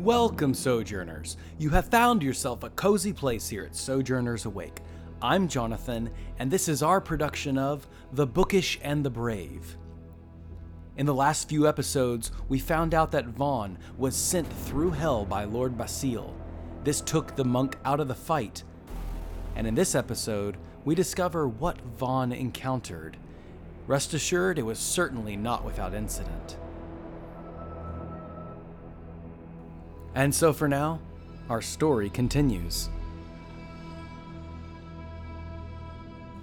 Welcome, Sojourners. You have found yourself a cozy place here at Sojourners Awake. I'm Jonathan, and this is our production of The Bookish and the Brave. In the last few episodes, we found out that Vaughn was sent through hell by Lord Basile. This took the monk out of the fight. And in this episode, we discover what Vaughn encountered. Rest assured, it was certainly not without incident. And so for now, our story continues.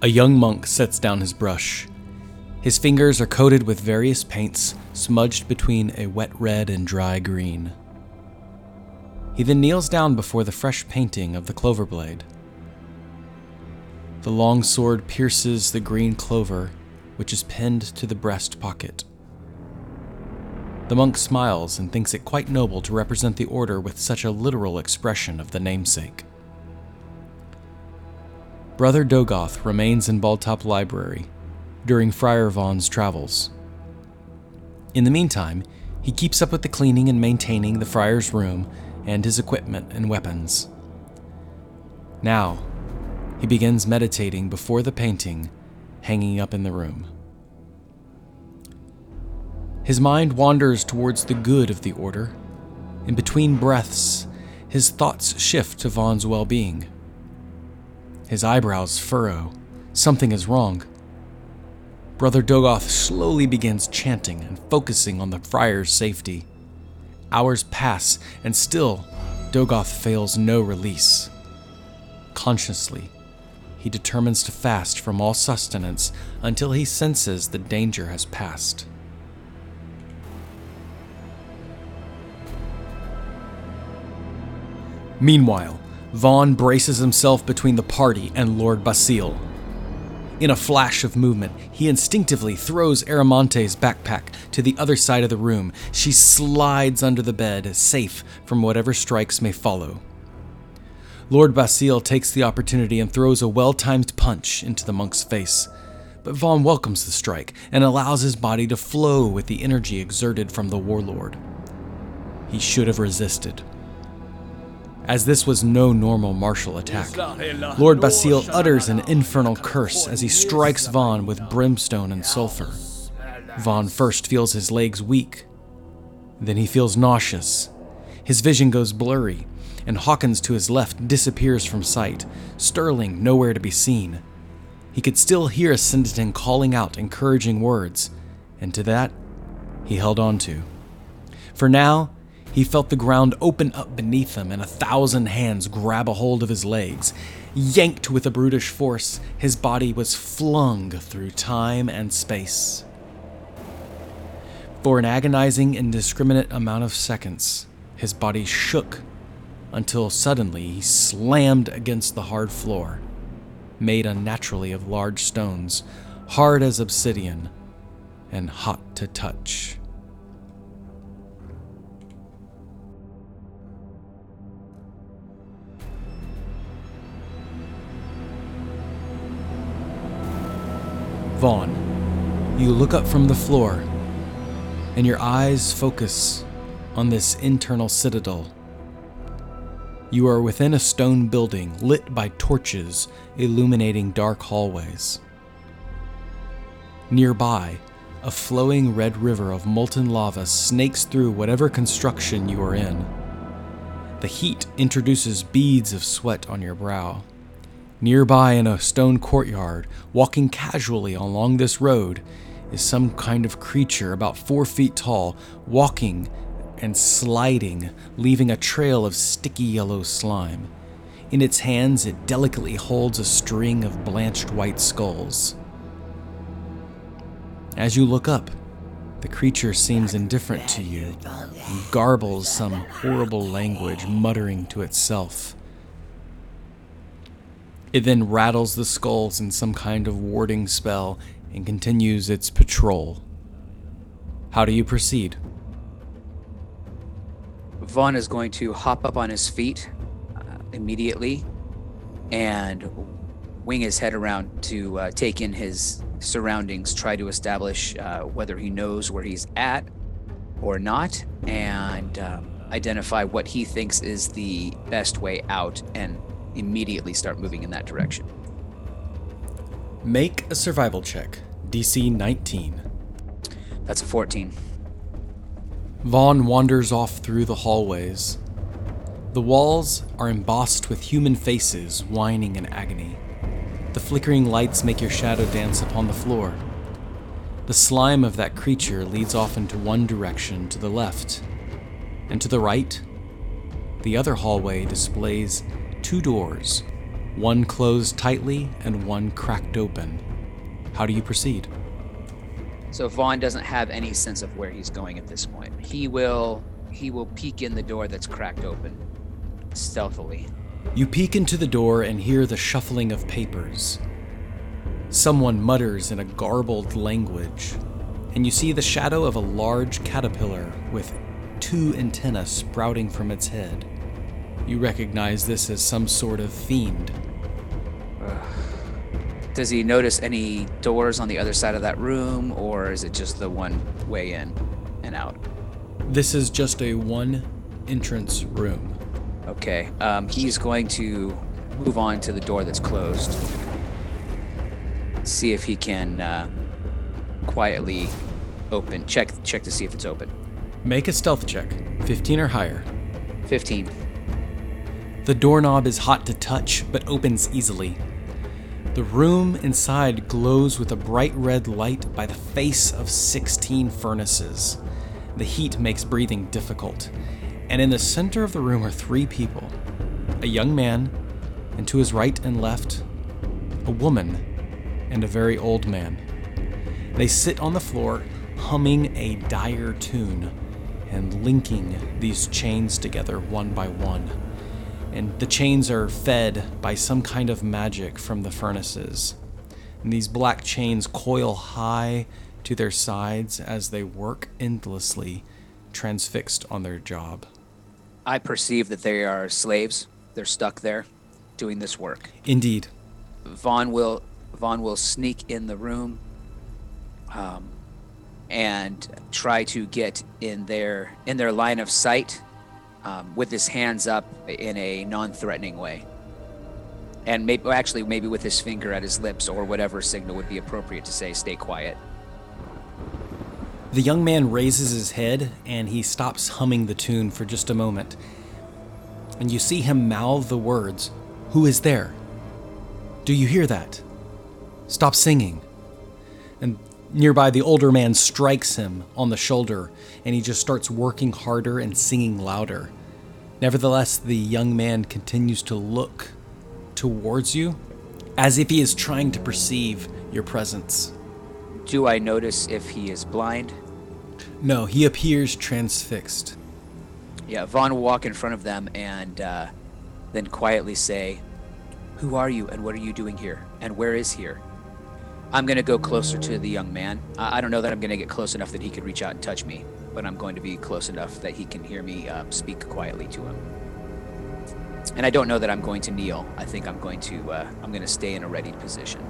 A young monk sets down his brush. His fingers are coated with various paints, smudged between a wet red and dry green. He then kneels down before the fresh painting of the clover blade. The long sword pierces the green clover, which is pinned to the breast pocket. The monk smiles and thinks it quite noble to represent the order with such a literal expression of the namesake. Brother Dogoth remains in Baldtop Library during Friar Vaughn's travels. In the meantime, he keeps up with the cleaning and maintaining the friar's room and his equipment and weapons. Now, he begins meditating before the painting hanging up in the room. His mind wanders towards the good of the order. In between breaths, his thoughts shift to Vaughn's well being. His eyebrows furrow. Something is wrong. Brother Dogoth slowly begins chanting and focusing on the friar's safety. Hours pass, and still, Dogoth fails no release. Consciously, he determines to fast from all sustenance until he senses the danger has passed. Meanwhile, Vaughn braces himself between the party and Lord Basile. In a flash of movement, he instinctively throws Aramonte's backpack to the other side of the room. She slides under the bed, safe from whatever strikes may follow. Lord Basile takes the opportunity and throws a well timed punch into the monk's face. But Vaughn welcomes the strike and allows his body to flow with the energy exerted from the warlord. He should have resisted as this was no normal martial attack. Lord Basile utters an infernal curse as he strikes Vaughn with brimstone and sulfur. Vaughn first feels his legs weak, then he feels nauseous. His vision goes blurry, and Hawkins to his left disappears from sight, Sterling nowhere to be seen. He could still hear Ascendanton calling out encouraging words, and to that he held on to. For now, he felt the ground open up beneath him and a thousand hands grab a hold of his legs. Yanked with a brutish force, his body was flung through time and space. For an agonizing, indiscriminate amount of seconds, his body shook until suddenly he slammed against the hard floor, made unnaturally of large stones, hard as obsidian and hot to touch. Vaughn, you look up from the floor, and your eyes focus on this internal citadel. You are within a stone building lit by torches illuminating dark hallways. Nearby, a flowing red river of molten lava snakes through whatever construction you are in. The heat introduces beads of sweat on your brow. Nearby in a stone courtyard, walking casually along this road, is some kind of creature about four feet tall, walking and sliding, leaving a trail of sticky yellow slime. In its hands, it delicately holds a string of blanched white skulls. As you look up, the creature seems indifferent to you and garbles some horrible language, muttering to itself. It then rattles the skulls in some kind of warding spell and continues its patrol. How do you proceed? Vaughn is going to hop up on his feet uh, immediately and wing his head around to uh, take in his surroundings, try to establish uh, whether he knows where he's at or not, and um, identify what he thinks is the best way out and immediately start moving in that direction. Make a survival check. DC 19. That's a 14. Vaughn wanders off through the hallways. The walls are embossed with human faces whining in agony. The flickering lights make your shadow dance upon the floor. The slime of that creature leads off into one direction to the left, and to the right, the other hallway displays two doors, one closed tightly and one cracked open. How do you proceed? So Vaughn doesn't have any sense of where he's going at this point. He will he will peek in the door that's cracked open stealthily. You peek into the door and hear the shuffling of papers. Someone mutters in a garbled language, and you see the shadow of a large caterpillar with two antennae sprouting from its head. You recognize this as some sort of fiend. Does he notice any doors on the other side of that room, or is it just the one way in and out? This is just a one entrance room. Okay. Um, he's going to move on to the door that's closed. See if he can uh, quietly open. Check check to see if it's open. Make a stealth check, 15 or higher. 15. The doorknob is hot to touch, but opens easily. The room inside glows with a bright red light by the face of 16 furnaces. The heat makes breathing difficult, and in the center of the room are three people a young man, and to his right and left, a woman and a very old man. They sit on the floor, humming a dire tune and linking these chains together one by one. And the chains are fed by some kind of magic from the furnaces. And these black chains coil high to their sides as they work endlessly, transfixed on their job. I perceive that they are slaves. They're stuck there doing this work. Indeed. Vaughn will Vaughn will sneak in the room um, and try to get in their in their line of sight um, with his hands up in a non-threatening way, and maybe actually maybe with his finger at his lips or whatever signal would be appropriate to say "stay quiet." The young man raises his head and he stops humming the tune for just a moment. And you see him mouth the words, Who is there? Do you hear that? Stop singing. And nearby, the older man strikes him on the shoulder and he just starts working harder and singing louder. Nevertheless, the young man continues to look towards you as if he is trying to perceive your presence. Do I notice if he is blind? No, he appears transfixed. Yeah, Vaughn will walk in front of them and uh, then quietly say, Who are you and what are you doing here? And where is here? I'm going to go closer to the young man. I, I don't know that I'm going to get close enough that he could reach out and touch me, but I'm going to be close enough that he can hear me um, speak quietly to him. And I don't know that I'm going to kneel. I think I'm going to uh, I'm going to stay in a ready position.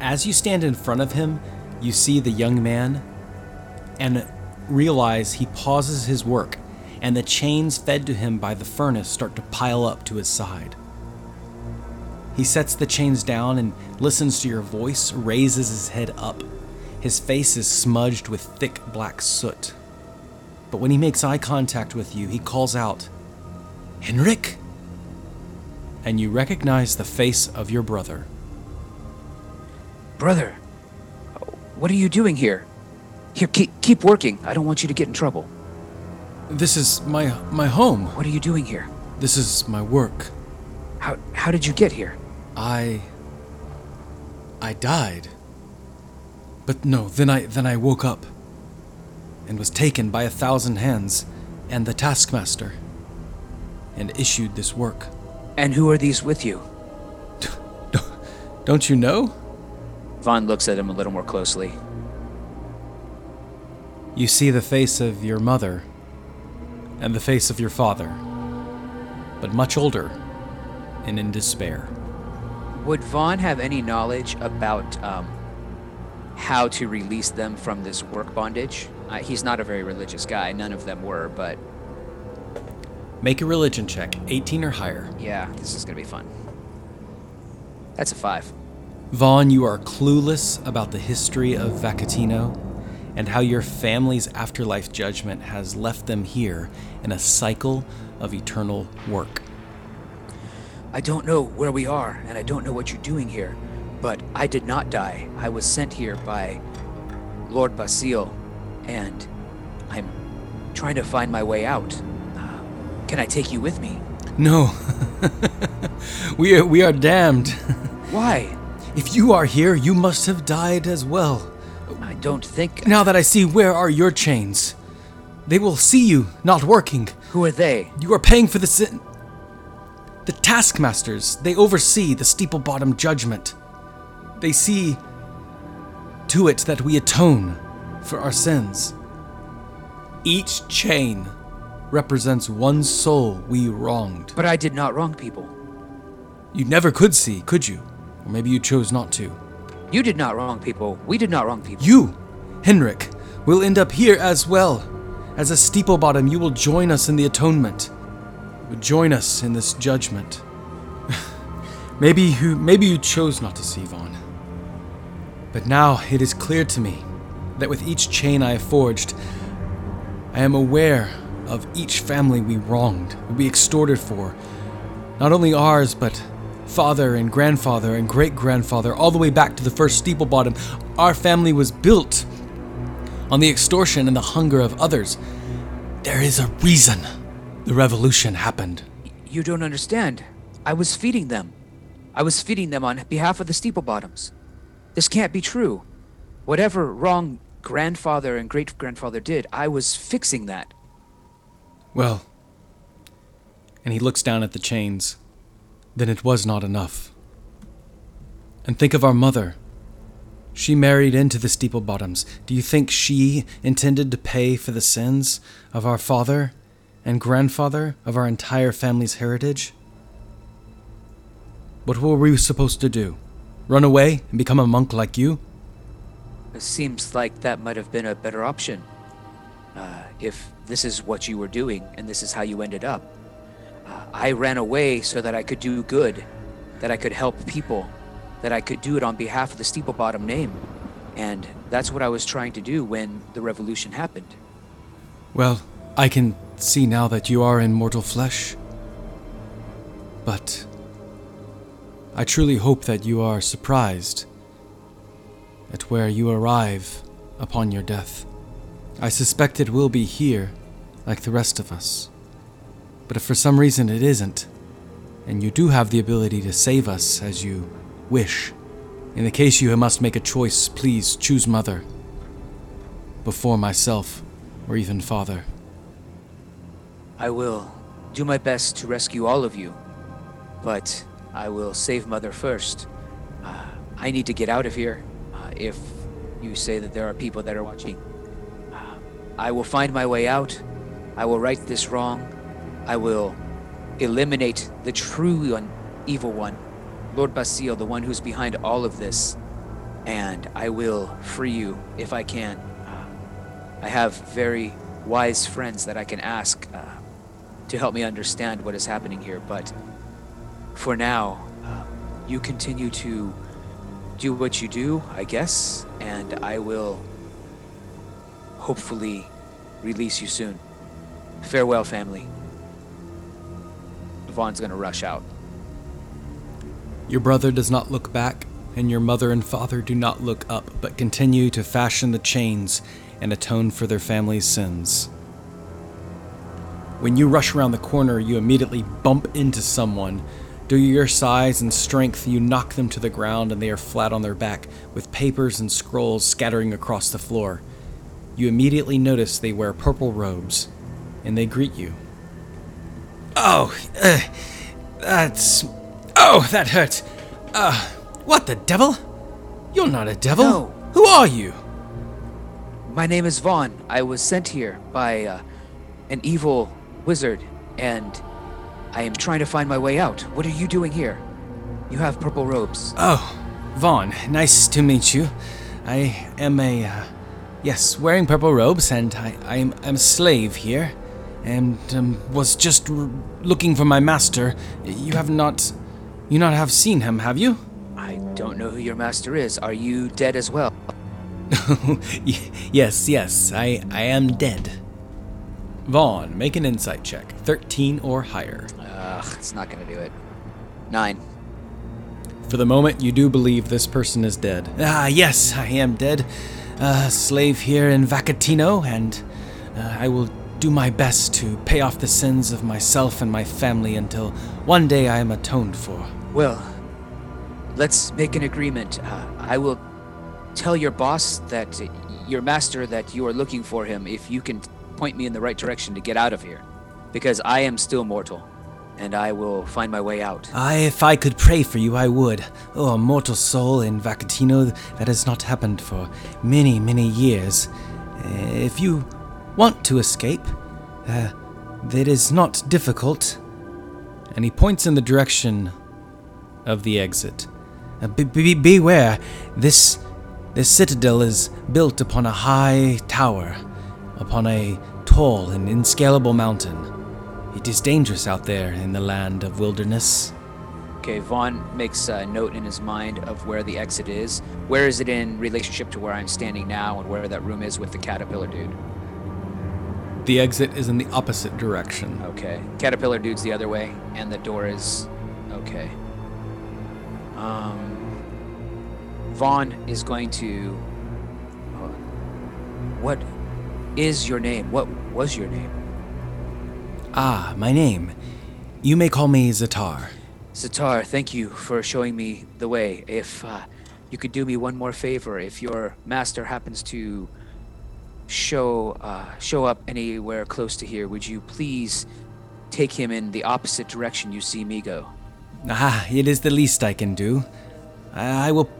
As you stand in front of him, you see the young man and realize he pauses his work, and the chains fed to him by the furnace start to pile up to his side. He sets the chains down and listens to your voice, raises his head up. His face is smudged with thick black soot. But when he makes eye contact with you, he calls out, Henrik! And you recognize the face of your brother. Brother, what are you doing here? Here, keep, keep working. I don't want you to get in trouble. This is my my home. What are you doing here? This is my work. How, how did you get here? I I died. But no, then I then I woke up and was taken by a thousand hands and the taskmaster and issued this work. And who are these with you? Don't you know? Vaughn looks at him a little more closely. You see the face of your mother and the face of your father, but much older and in despair. Would Vaughn have any knowledge about um, how to release them from this work bondage. Uh, he's not a very religious guy. None of them were, but Make a religion check, 18 or higher. yeah, this is gonna be fun. That's a five. Vaughn, you are clueless about the history of Vacatino and how your family's afterlife judgment has left them here in a cycle of eternal work. I don't know where we are, and I don't know what you're doing here, but I did not die. I was sent here by Lord Basile, and I'm trying to find my way out. Uh, can I take you with me? No, we, are, we are damned. Why? If you are here, you must have died as well. I don't think. Now that I see where are your chains, they will see you not working. Who are they? You are paying for the sin. The taskmasters, they oversee the steeple bottom judgment. They see to it that we atone for our sins. Each chain represents one soul we wronged. But I did not wrong people. You never could see, could you? Or maybe you chose not to. You did not wrong people. We did not wrong people. You, Henrik, will end up here as well. As a steeple bottom, you will join us in the atonement. You will join us in this judgment. maybe you maybe you chose not to see Vaughn. But now it is clear to me that with each chain I have forged, I am aware of each family we wronged, we extorted for. Not only ours, but father and grandfather and great grandfather, all the way back to the first steeple bottom. Our family was built on the extortion and the hunger of others. There is a reason the revolution happened. You don't understand. I was feeding them. I was feeding them on behalf of the steeple bottoms. This can't be true. Whatever wrong grandfather and great grandfather did, I was fixing that. Well, and he looks down at the chains. Then it was not enough. And think of our mother. She married into the steeple bottoms. Do you think she intended to pay for the sins of our father and grandfather, of our entire family's heritage? What were we supposed to do? Run away and become a monk like you? It seems like that might have been a better option. Uh, if this is what you were doing and this is how you ended up. Uh, I ran away so that I could do good, that I could help people, that I could do it on behalf of the Steeple Bottom name. And that's what I was trying to do when the revolution happened. Well, I can see now that you are in mortal flesh. But I truly hope that you are surprised at where you arrive upon your death. I suspect it will be here, like the rest of us. But if for some reason it isn't, and you do have the ability to save us as you wish, in the case you must make a choice, please choose Mother before myself or even Father. I will do my best to rescue all of you, but I will save Mother first. Uh, I need to get out of here. Uh, if you say that there are people that are watching, uh, I will find my way out. I will right this wrong. I will eliminate the true one, evil one, Lord Basile, the one who's behind all of this, and I will free you if I can. Uh, I have very wise friends that I can ask uh, to help me understand what is happening here, but for now, you continue to do what you do, I guess, and I will hopefully release you soon. Farewell, family. Vaughn's gonna rush out. Your brother does not look back, and your mother and father do not look up, but continue to fashion the chains and atone for their family's sins. When you rush around the corner, you immediately bump into someone. Due to your size and strength, you knock them to the ground and they are flat on their back, with papers and scrolls scattering across the floor. You immediately notice they wear purple robes, and they greet you. Oh, uh, that's. Oh, that hurt. Uh, what the devil? You're not a devil. No. Who are you? My name is Vaughn. I was sent here by uh, an evil wizard, and I am trying to find my way out. What are you doing here? You have purple robes. Oh, Vaughn, nice to meet you. I am a. Uh, yes, wearing purple robes, and I, I am I'm a slave here, and um, was just r- looking for my master. You have not. You not have seen him, have you? I don't know who your master is. Are you dead as well? yes, yes, I, I am dead. Vaughn, make an insight check. 13 or higher. Ugh, it's not gonna do it. Nine. For the moment, you do believe this person is dead. Ah, yes, I am dead. A slave here in Vacatino, and uh, I will do my best to pay off the sins of myself and my family until one day I am atoned for. Well, let's make an agreement. Uh, I will tell your boss that your master that you are looking for him if you can point me in the right direction to get out of here. Because I am still mortal, and I will find my way out. I, if I could pray for you, I would. Oh, a mortal soul in Vacatino, that has not happened for many, many years. Uh, if you want to escape, uh, not difficult. And he points in the direction of the exit. Uh, be- be- beware, this this citadel is built upon a high tower, upon a tall and inscalable mountain. It is dangerous out there in the land of wilderness. Okay, Vaughn makes a note in his mind of where the exit is. Where is it in relationship to where I'm standing now and where that room is with the caterpillar dude? The exit is in the opposite direction. Okay. Caterpillar dude's the other way, and the door is. Okay. Um. Vaughn is going to. What is your name? What was your name? Ah, my name. You may call me Zatar. Zatar, thank you for showing me the way. If uh, you could do me one more favor, if your master happens to show uh, show up anywhere close to here, would you please take him in the opposite direction you see me go? Ah, it is the least I can do. I, I will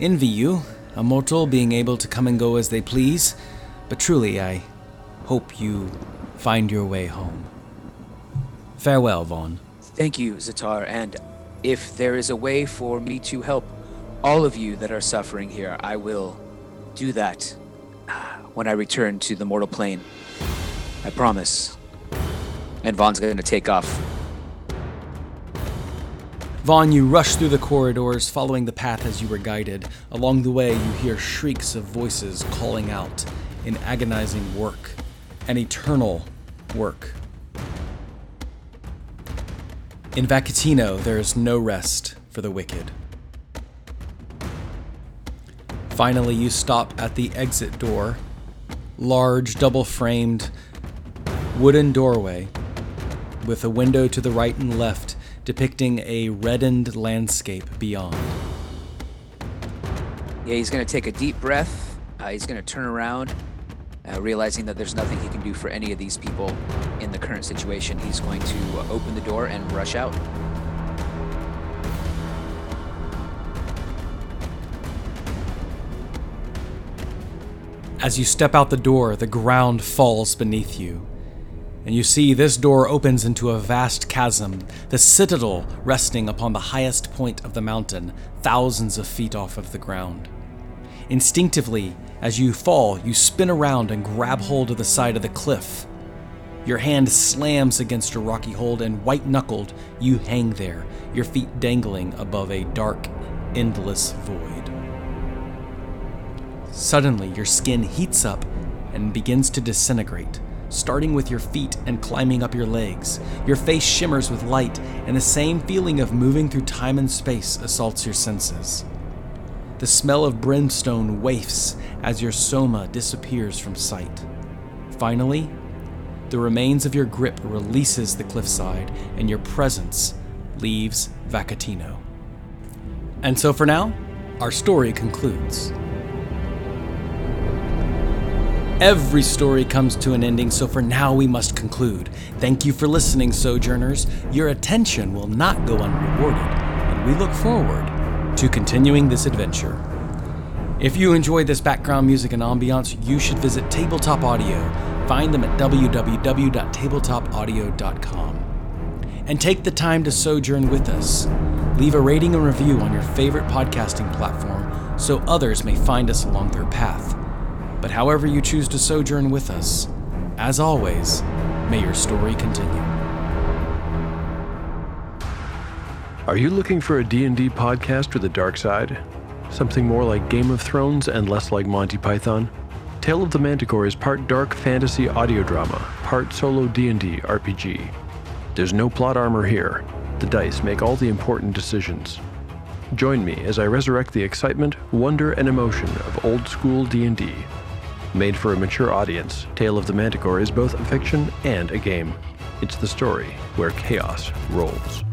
envy you, a mortal being able to come and go as they please, but truly I hope you find your way home. Farewell, Vaughn. Thank you, Zatar. And if there is a way for me to help all of you that are suffering here, I will do that uh, when I return to the mortal plane. I promise. And Vaughn's going to take off. Vaughn, you rush through the corridors, following the path as you were guided. Along the way, you hear shrieks of voices calling out in agonizing work, an eternal work. In Vacatino, there is no rest for the wicked. Finally, you stop at the exit door, large double framed wooden doorway with a window to the right and left depicting a reddened landscape beyond. Yeah, he's going to take a deep breath. Uh, he's going to turn around, uh, realizing that there's nothing he can do for any of these people in the current situation. He's going to uh, open the door and rush out. As you step out the door, the ground falls beneath you. And you see this door opens into a vast chasm, the citadel resting upon the highest point of the mountain, thousands of feet off of the ground. Instinctively, as you fall, you spin around and grab hold of the side of the cliff. Your hand slams against a rocky hold, and white knuckled, you hang there, your feet dangling above a dark, endless void. Suddenly, your skin heats up and begins to disintegrate, starting with your feet and climbing up your legs. Your face shimmers with light, and the same feeling of moving through time and space assaults your senses. The smell of brimstone wafts as your soma disappears from sight. Finally, the remains of your grip releases the cliffside, and your presence leaves Vacatino. And so for now, our story concludes. Every story comes to an ending, so for now we must conclude. Thank you for listening, Sojourners. Your attention will not go unrewarded, and we look forward to continuing this adventure. If you enjoyed this background music and ambiance, you should visit Tabletop Audio. Find them at www.tabletopaudio.com. And take the time to sojourn with us. Leave a rating and review on your favorite podcasting platform so others may find us along their path. But however you choose to sojourn with us, as always, may your story continue. Are you looking for a D&D podcast with a dark side? Something more like Game of Thrones and less like Monty Python? Tale of the Manticore is part dark fantasy audio drama, part solo D&D RPG. There's no plot armor here. The dice make all the important decisions. Join me as I resurrect the excitement, wonder, and emotion of old school D&D. Made for a mature audience, Tale of the Manticore is both a fiction and a game. It's the story where chaos rolls.